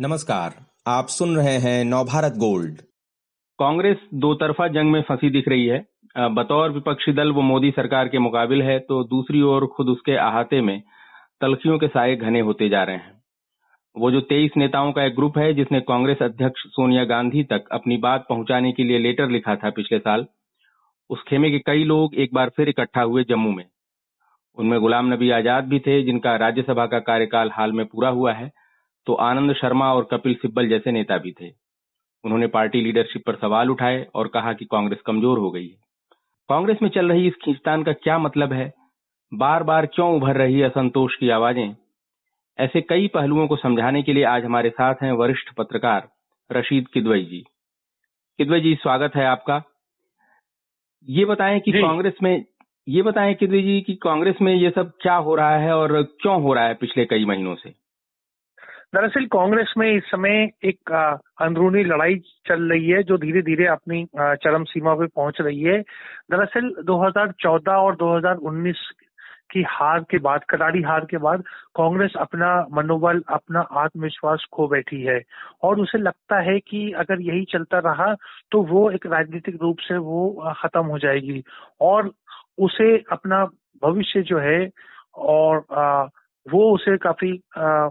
नमस्कार, आप सुन रहे हैं नवभारत गोल्ड। कांग्रेस दो तरफा जंग में फंसी दिख रही है। बतौर विपक्षी दल वो मोदी सरकार के मुकाबिल है तो दूसरी ओर खुद उसके अहाते में तलखियों के साए घने होते जा रहे हैं। वो जो तेईस नेताओं का एक ग्रुप है, जिसने कांग्रेस अध्यक्ष सोनिया गांधी तक अपनी बात पहुँचाने के लिए लेटर लिखा था पिछले साल, उस खेमे के कई लोग एक बार फिर इकट्ठा हुए जम्मू में। उनमें गुलाम नबी आज़ाद भी थे, जिनका राज्यसभा का कार्यकाल हाल में पूरा हुआ है। तो आनंद शर्मा और कपिल सिब्बल जैसे नेता भी थे। उन्होंने पार्टी लीडरशिप पर सवाल उठाए और कहा कि कांग्रेस कमज़ोर हो गई है। कांग्रेस में चल रही इस खींचतान का क्या मतलब है? बार बार क्यों उभर रही असंतोष की आवाज़ें? ऐसे कई पहलुओं को समझाने के लिए आज हमारे साथ हैं वरिष्ठ पत्रकार रशीद किदवई जी। किदवई जी स्वागत है आपका। ये बताएँ कि कांग्रेस में ये बताएँ किदवई जी कि कांग्रेस में ये सब क्या हो रहा है और क्यों हो रहा है पिछले कई महीनों से? दरअसल कांग्रेस में इस समय एक अंदरूनी लड़ाई चल रही है जो धीरे धीरे अपनी चरम सीमा पे पहुँच रही है। दरअसल 2014 और 2019 की हार के बाद करारी हार के बाद कांग्रेस अपना मनोबल अपना आत्मविश्वास खो बैठी है। और उसे लगता है कि अगर यही चलता रहा तो वो एक राजनीतिक रूप से वो खत्म हो जाएगी। और उसे अपना भविष्य जो है और आ, वो उसे काफ़ी आ,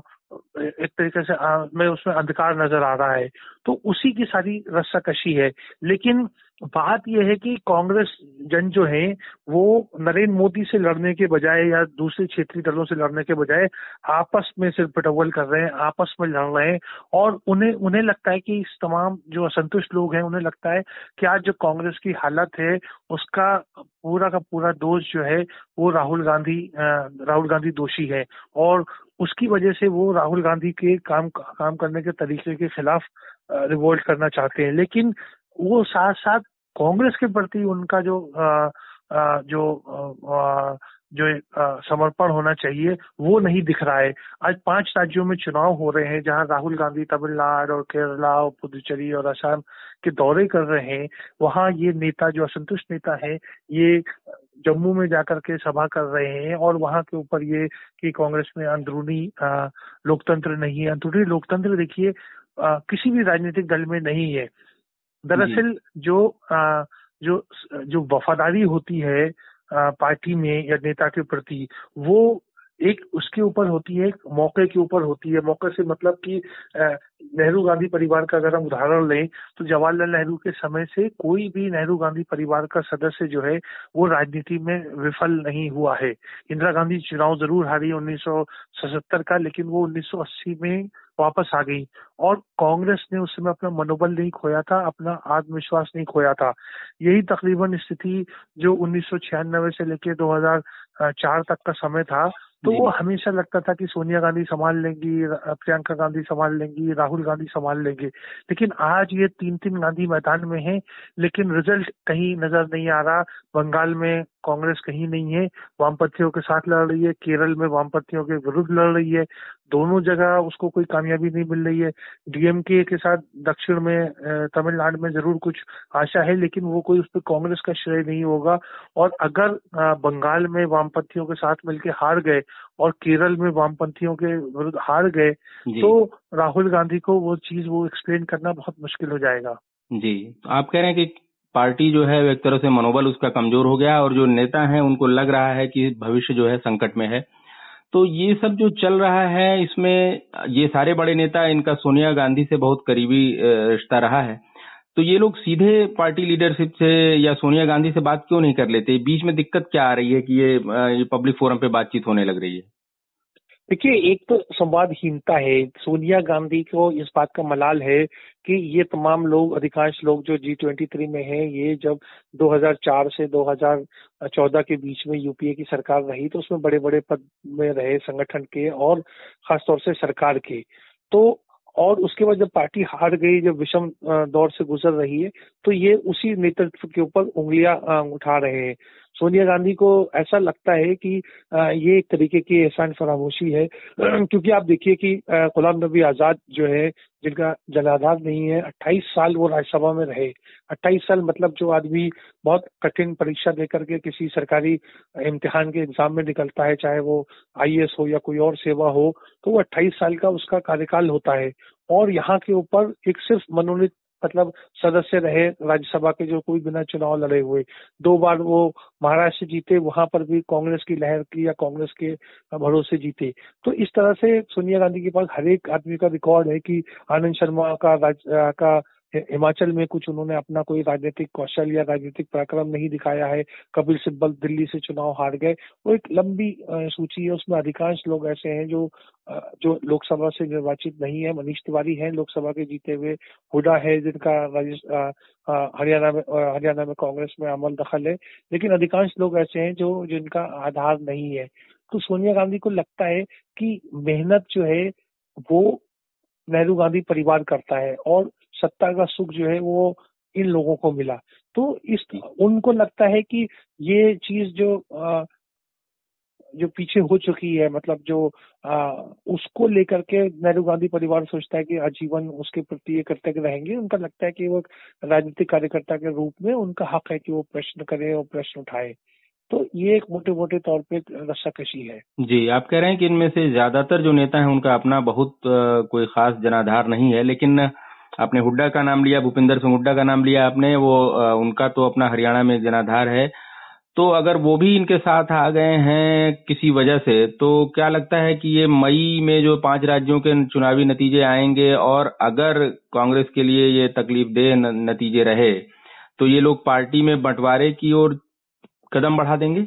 एक तरीके से में उसमें अंधकार नज़र आ रहा है। तो उसी की सारी रस्साकशी है। लेकिन बात यह है कि कांग्रेस जन जो है, वो नरेंद्र मोदी से लड़ने के बजाय या दूसरे क्षेत्रीय दलों से लड़ने के बजाय आपस में सिर्फ़ पटवल कर रहे हैं, आपस में लड़ रहे हैं और उन्हें उन्हें लगता है कि इस तमाम जो असंतुष्ट लोग हैं, उन्हें लगता है कि आज जो कांग्रेस की हालत है, उसका पूरा का पूरा दोष जो है, वो राहुल गांधी राहुल गांधी दोषी है। और उसकी वजह से वो राहुल गांधी के काम काम करने के तरीके के खिलाफ रिवोल्ट करना चाहते हैं। लेकिन वो साथ साथ कांग्रेस के प्रति उनका जो आ, आ, जो आ, जो समर्पण होना चाहिए वो नहीं दिख रहा है। आज पाँच राज्यों में चुनाव हो रहे हैं जहाँ राहुल गांधी तमिलनाडु और केरला और पुदुचेरी और असम के दौरे कर रहे हैं वहाँ ये नेता जो असंतुष्ट नेता है ये जम्मू में जाकर के सभा कर रहे हैं और वहाँ के ऊपर ये कि कांग्रेस में अंदरूनी लोकतंत्र नहीं है। अंदरूनी लोकतंत्र देखिए किसी भी राजनीतिक दल में नहीं है। दरअसल जो। आ, जो जो वफादारी होती है आ, पार्टी में या नेता के प्रति वो एक उसके ऊपर होती है, एक मौके के ऊपर होती है। मौके से मतलब कि नेहरू गांधी परिवार का अगर हम उदाहरण लें तो जवाहरलाल नेहरू के समय से कोई भी नेहरू गांधी परिवार का सदस्य जो है, वो राजनीति में विफल नहीं हुआ है। इंदिरा गांधी चुनाव ज़रूर हारी उन्नीस का, लेकिन वो 1980 में वापस आ गई। और कांग्रेस ने उस समय अपना मनोबल नहीं खोया था, अपना आत्मविश्वास नहीं खोया था। यही तकरीबन स्थिति जो उन्नीस सौ छियानबे से लेकर 2004 तक का समय था तो वो हमेशा लगता था कि सोनिया गांधी संभाल लेंगी प्रियंका गांधी संभाल लेंगी राहुल गांधी संभाल लेंगे। लेकिन आज ये तीन तीन गांधी मैदान में हैं लेकिन रिज़ल्ट कहीं नज़र नहीं आ रहा। बंगाल में कांग्रेस कहीं नहीं है वामपंथियों के साथ लड़ रही है केरल में वामपंथियों के विरुद्ध लड़ रही है दोनों जगह उसको कोई कामयाबी नहीं मिल रही है। डीएमके के साथ दक्षिण में तमिलनाडु में ज़रूर कुछ आशा है लेकिन वो कोई उस पर कांग्रेस का श्रेय नहीं होगा। और अगर बंगाल में वामपंथियों के साथ मिलकर हार गए और केरल में वामपंथियों के विरुद्ध हार गए तो राहुल गांधी को वो चीज़ वो एक्सप्लेन करना बहुत मुश्किल हो जाएगा। जी तो आप कह रहे हैं कि पार्टी जो है एक तरह से मनोबल उसका कमज़ोर हो गया और जो नेता हैं उनको लग रहा है कि भविष्य जो है संकट में है। तो ये सब जो चल रहा है इसमें ये सारे बड़े नेता इनका सोनिया गांधी से बहुत करीबी रिश्ता रहा है। तो ये लोग सीधे पार्टी लीडरशिप से या सोनिया गांधी से बात क्यों नहीं कर लेते? बीच में दिक्कत क्या आ रही है कि ये, ये पब्लिक फोरम पे बातचीत होने लग रही है? देखिए, एक तो संवादहीनता है। सोनिया गांधी को इस बात का मलाल है कि ये तमाम लोग, अधिकांश लोग जो जी ट्वेंटी थ्री में हैं, ये जब 2004 से 2014 के बीच में यूपीए की सरकार रही तो उसमें बड़े बड़े पद में रहे संगठन के और खासतौर से सरकार के। तो और उसके बाद जब पार्टी हार गई, जब विषम दौर से गुजर रही है तो ये उसी नेतृत्व के ऊपर उंगलियाँ उठा रहे हैं। सोनिया गांधी को ऐसा लगता है कि ये एक तरीके की एहसान फरामोशी है। क्योंकि आप देखिए कि गुलाम नबी आज़ाद जो है जिनका जनाधार नहीं है 28 साल वो राज्यसभा में रहे। 28 साल मतलब जो आदमी बहुत कठिन परीक्षा देकर के किसी सरकारी इम्तिहान के एग्ज़ाम में निकलता है, चाहे वो आईएएस हो या कोई और सेवा हो तो वो 28 साल का उसका कार्यकाल होता है। और यहाँ के ऊपर एक सिर्फ़ मनोनीत मतलब सदस्य रहे राज्यसभा के जो कोई बिना चुनाव लड़े हुए। दो बार वो महाराष्ट्र जीते वहाँ पर भी कांग्रेस की लहर की या कांग्रेस के भरोसे जीते। तो इस तरह से सोनिया गांधी के पास हर एक आदमी का रिकॉर्ड है कि आनंद शर्मा का राज, का हिमाचल में कुछ उन्होंने अपना कोई राजनीतिक कौशल या राजनीतिक पराक्रम नहीं दिखाया है। कपिल सिब्बल दिल्ली से चुनाव हार गए। वो एक लंबी सूची है। उसमें अधिकांश लोग ऐसे हैं जो जो लोकसभा से निर्वाचित नहीं है। मनीष तिवारी है लोकसभा के जीते हुए। हुडा है जिनका हरियाणा में हरियाणा में कांग्रेस में अमल दखल है। लेकिन अधिकांश लोग ऐसे हैं जो, जिनका आधार नहीं है। तो सोनिया गांधी को लगता है कि मेहनत जो है, वो नेहरू गांधी परिवार करता है। और सत्ता का सुख जो है वो इन लोगों को मिला। तो इस उनको लगता है कि ये चीज़ जो आ, जो पीछे हो चुकी है मतलब जो आ, उसको लेकर के नेहरू गांधी परिवार सोचता है कि आजीवन उसके प्रति ये करते रहेंगे उनका लगता है कि वो राजनीतिक कार्यकर्ता के रूप में उनका हक है कि वो प्रश्न करें और प्रश्न उठाए। तो ये एक मोटे मोटे तौर पे रस्साकशी है। जी आप कह रहे हैं कि इनमें से ज़्यादातर जो नेता हैं उनका अपना बहुत कोई खास जनाधार नहीं है लेकिन आपने हुड्डा का नाम लिया, भूपिंदर सिंह हुड्डा का नाम लिया आपने, वो उनका तो अपना हरियाणा में जनाधार है। तो अगर वो भी इनके साथ आ गए हैं किसी वजह से तो क्या लगता है कि ये मई में जो पाँच राज्यों के चुनावी नतीजे आएँगे और अगर कांग्रेस के लिए ये तकलीफ़ दे नतीजे रहे तो ये लोग पार्टी में बंटवारे की ओर कदम बढ़ा देंगे?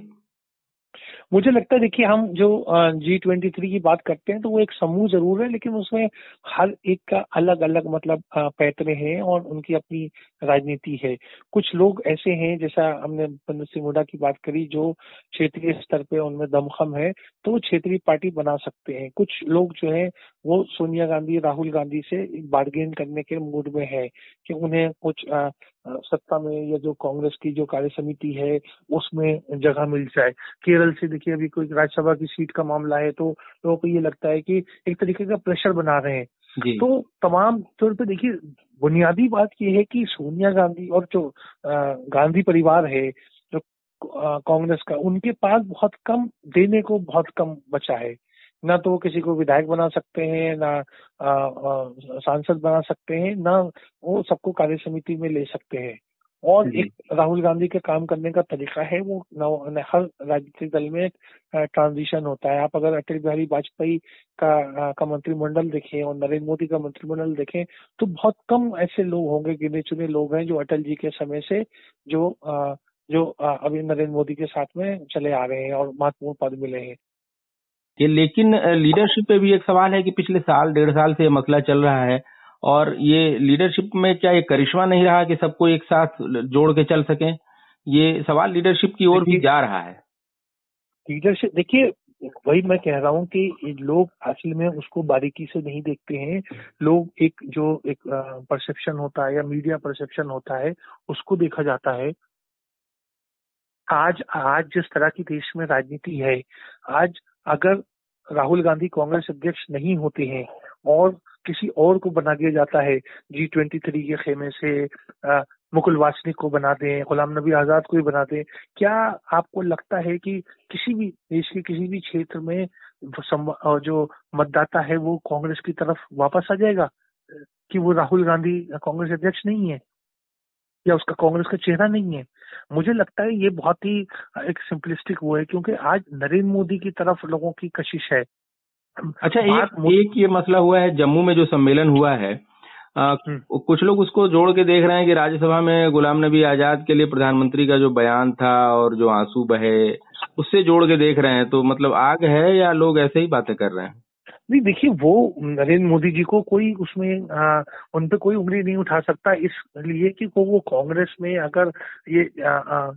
मुझे लगता है, देखिए, हम जो जी ट्वेंटी थ्री की बात करते हैं तो वो एक समूह ज़रूर है, लेकिन उसमें हर एक का अलग अलग मतलब पैतरे हैं और उनकी अपनी राजनीति है। कुछ लोग ऐसे हैं, जैसा हमने पंडित सिंह हुडा की बात करी, जो क्षेत्रीय स्तर पे उनमें दमखम है तो वो क्षेत्रीय पार्टी बना सकते हैं। कुछ लोग जो है, वो सोनिया गांधी, राहुल गांधी से बार्गेन करने के मूड में है, कि उन्हें कुछ सत्ता में या जो कांग्रेस की जो कार्य समिति है उसमें जगह मिल जाए। केरल से देखिए अभी कोई राज्यसभा की सीट का मामला है तो लोगों को ये लगता है कि एक तरीके का प्रेशर बना रहे हैं। तो तमाम तौर पे देखिए बुनियादी बात यह है कि सोनिया गांधी और जो गांधी परिवार है जो कांग्रेस का उनके पास बहुत कम देने को बहुत कम बचा है। ना तो वो किसी को विधायक बना सकते हैं ना सांसद बना सकते हैं ना वो सबको कार्य समिति में ले सकते हैं। और एक राहुल गांधी के काम करने का तरीका है वो हर राजनीतिक दल में ट्रांजिशन होता है। आप अगर अटल बिहारी वाजपेयी का का मंत्रिमंडल देखें और नरेंद्र मोदी का मंत्रिमंडल देखें तो बहुत कम ऐसे लोग होंगे गिने चुने लोग हैं जो अटल जी के समय से जो जो अभी नरेंद्र मोदी के साथ में चले आ रहे हैं और महत्वपूर्ण पद मिले हैं। ये लेकिन लीडरशिप पे भी एक सवाल है कि पिछले साल डेढ़ साल से ये मसला चल रहा है और ये लीडरशिप में क्या ये करिश्मा नहीं रहा कि सबको एक साथ जोड़ के चल सके? ये सवाल लीडरशिप की ओर भी जा रहा है। लीडरशिप देखिए वही मैं कह रहा हूँ कि लोग असल में उसको बारीकी से नहीं देखते हैं। लोग एक जो एक परसेप्शन होता है या मीडिया परसेप्शन होता है उसको देखा जाता है। आज आज जिस तरह की देश में राजनीति है आज अगर राहुल गांधी कांग्रेस अध्यक्ष नहीं होते हैं और किसी और को बना दिया जाता है जी ट्वेंटी थ्री के खेमे से मुकुल वासनिक को बना दें, गुलाम नबी आज़ाद को ही बना दें, क्या आपको लगता है कि किसी भी देश के किसी भी क्षेत्र में जो मतदाता है वो कांग्रेस की तरफ़ वापस आ जाएगा? कि वो राहुल गांधी कांग्रेस अध्यक्ष नहीं है? या उसका कांग्रेस का चेहरा नहीं है? मुझे लगता है ये बहुत ही एक सिंपलिस्टिक वो है क्योंकि आज नरेंद्र मोदी की तरफ़ लोगों की कशिश है अच्छा एक, एक ये मसला हुआ है जम्मू में जो सम्मेलन हुआ है आ, हम्म। कुछ लोग उसको जोड़ के देख रहे हैं कि राज्यसभा में गुलाम नबी आज़ाद के लिए प्रधानमंत्री का जो बयान था और जो आँसू बहे उससे जोड़ के देख रहे हैं तो मतलब आग है या लोग ऐसे ही बातें कर रहे हैं नहीं देखिए वो नरेंद्र मोदी जी को कोई उसमें आ, उन कोई उंगली नहीं उठा सकता इसलिए कि वो वो कांग्रेस में अगर ये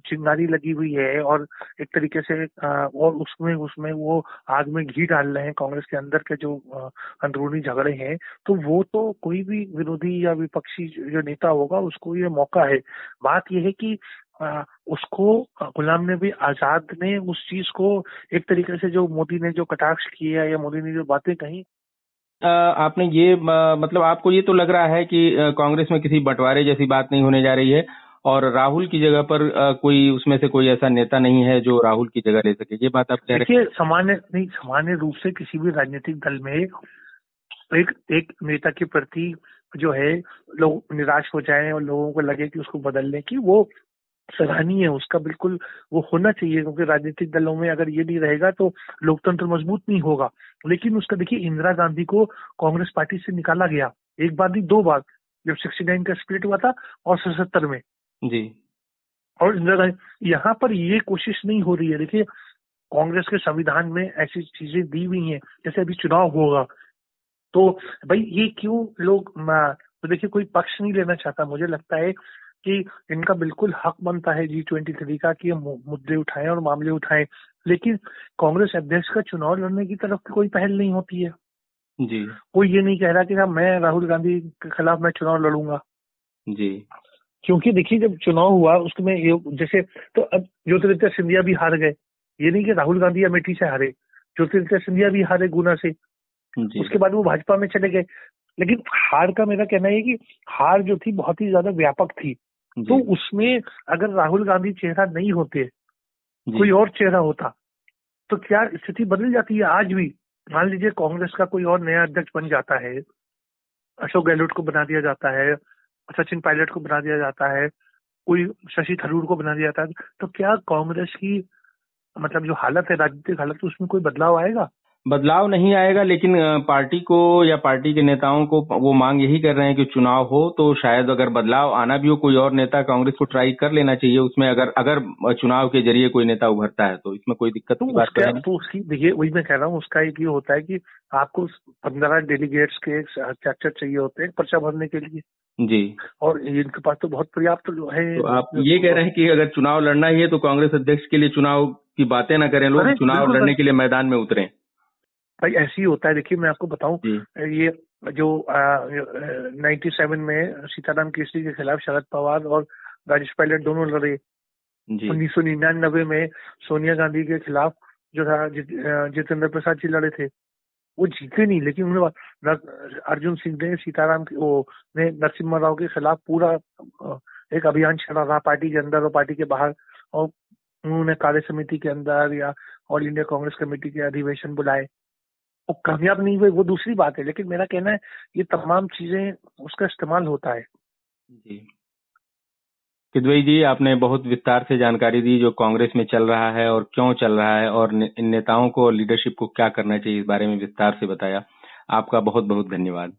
चिंगारी लगी हुई है और एक तरीके से आ, और उसमें उसमें वो आग में घी डाल रहे हैं कांग्रेस के अंदर के जो अंदरूनी झगड़े हैं तो वो तो कोई भी विरोधी या विपक्षी जो नेता होगा उसको ये मौका है। बात यह है कि उसको गुलाम नबी आज़ाद ने उस चीज़ को एक तरीके से जो मोदी ने जो कटाक्ष किया या मोदी ने जो बातें कही। आपने ये मतलब आपको ये तो लग रहा है कि कांग्रेस में किसी बंटवारे जैसी बात नहीं होने जा रही है और राहुल की जगह पर कोई उसमें से कोई ऐसा नेता नहीं है जो राहुल की जगह ले सके। ये बात आप कह रहे हैं सामान्य नहीं सामान्य रूप से किसी भी राजनीतिक दल में एक एक नेता के प्रति जो है लोग निराश हो जाएँ और लोगों को लगे कि उसको बदलने की वो सराहनीय है उसका बिल्कुल वो होना चाहिए क्योंकि राजनीतिक दलों में अगर ये नहीं रहेगा तो लोकतंत्र मज़बूत नहीं होगा। लेकिन उसका देखिए इंदिरा गांधी को कांग्रेस पार्टी से निकाला गया एक बार नहीं दो बार जब सिक्सटी नाइन का स्प्लिट हुआ था और सतहत्तर में। जी। और इंदिरा गांधी यहाँ पर ये कोशिश नहीं हो रही है देखिए कांग्रेस के संविधान में ऐसी चीज़ें दी हुई हैं जैसे अभी चुनाव होगा। तो भाई ये क्यों लोग तो देखिए कोई पक्ष नहीं लेना चाहता मुझे लगता है कि इनका बिल्कुल हक बनता है जी ट्वेंटी थ्री का कि मुद्दे उठाएँ और मामले उठाएँ। लेकिन कांग्रेस अध्यक्ष का चुनाव लड़ने की तरफ़ कोई पहल नहीं होती है। जी। कोई ये नहीं कह रहा कि हाँ मैं राहुल गांधी के खिलाफ मैं चुनाव लड़ूँगा। जी। क्योंकि देखिए जब चुनाव हुआ उसमें जैसे तो अब ज्योतिरादित्य सिंधिया भी हार गए। ये नहीं कि राहुल गांधी अमेठी से हारे। ज्योतिरादित्य सिंधिया भी हारे गुना से। उसके बाद वो भाजपा में चले गए। लेकिन हार का मेरा कहना है कि हार जो थी बहुत ही ज़्यादा व्यापक थी। तो उसमें अगर राहुल गांधी चेहरा नहीं होते कोई और चेहरा होता तो क्या स्थिति बदल जाती है? आज भी मान लीजिए कांग्रेस का कोई और नया अध्यक्ष बन जाता है अशोक गहलोत को बना दिया जाता है सचिन पायलट को बना दिया जाता है कोई शशि थरूर को बना दिया जाता है तो क्या कांग्रेस की मतलब जो हालत है राजनीतिक हालत उसमें कोई बदलाव आएगा? बदलाव नहीं आएगा लेकिन पार्टी को या पार्टी के नेताओं को वो मांग यही कर रहे हैं कि चुनाव हो तो शायद अगर बदलाव आना भी हो कोई और नेता कांग्रेस को ट्राई कर लेना चाहिए उसमें अगर अगर चुनाव के ज़रिए कोई नेता उभरता है तो इसमें कोई दिक्कत तो बात उसका, तो उसकी देखिए वही मैं कह रहा हूँ उसका एक ये होता है कि आपको पंद्रह डेलीगेट्स के स्ट्रक्चर चाहिए होते हैं पर्चा भरने के लिए। जी। और इनके पास तो बहुत पर्याप्त जो है तो आप ये कह रहे हैं कि अगर चुनाव लड़ना ही है तो कांग्रेस अध्यक्ष के लिए चुनाव की बातें ना करें लोग चुनाव लड़ने के लिए मैदान में उतरे। भाई ऐसे ही होता है। देखिए मैं आपको बताऊँ ये जो नाइन्टी सेवन में सीताराम केसरी के खिलाफ शरद पवार और राजेश पायलट दोनों लड़े। उन्नीस सौ निन्यानबे में सोनिया गांधी के खिलाफ जो था जितेंद्र प्रसाद जी लड़े थे। वो जीते नहीं लेकिन उन्होंने अर्जुन सिंह ने सीताराम के वो ने नरसिम्हा राव के खिलाफ पूरा एक अभियान चला रहा पार्टी के अंदर और पार्टी के बाहर। और उन्होंने कार्य समिति के अंदर या ऑल इंडिया कांग्रेस कमेटी के अधिवेशन बुलाए। वो कामयाब नहीं हुए, वो दूसरी बात है, लेकिन मेरा कहना है, ये तमाम चीज़ें उसका इस्तेमाल होता है। जी। किदवई जी, आपने बहुत विस्तार से जानकारी दी जो कांग्रेस में चल रहा है और क्यों चल रहा है और इन नेताओं को, लीडरशिप को क्या करना चाहिए इस बारे में विस्तार से बताया। आपका बहुत बहुत धन्यवाद।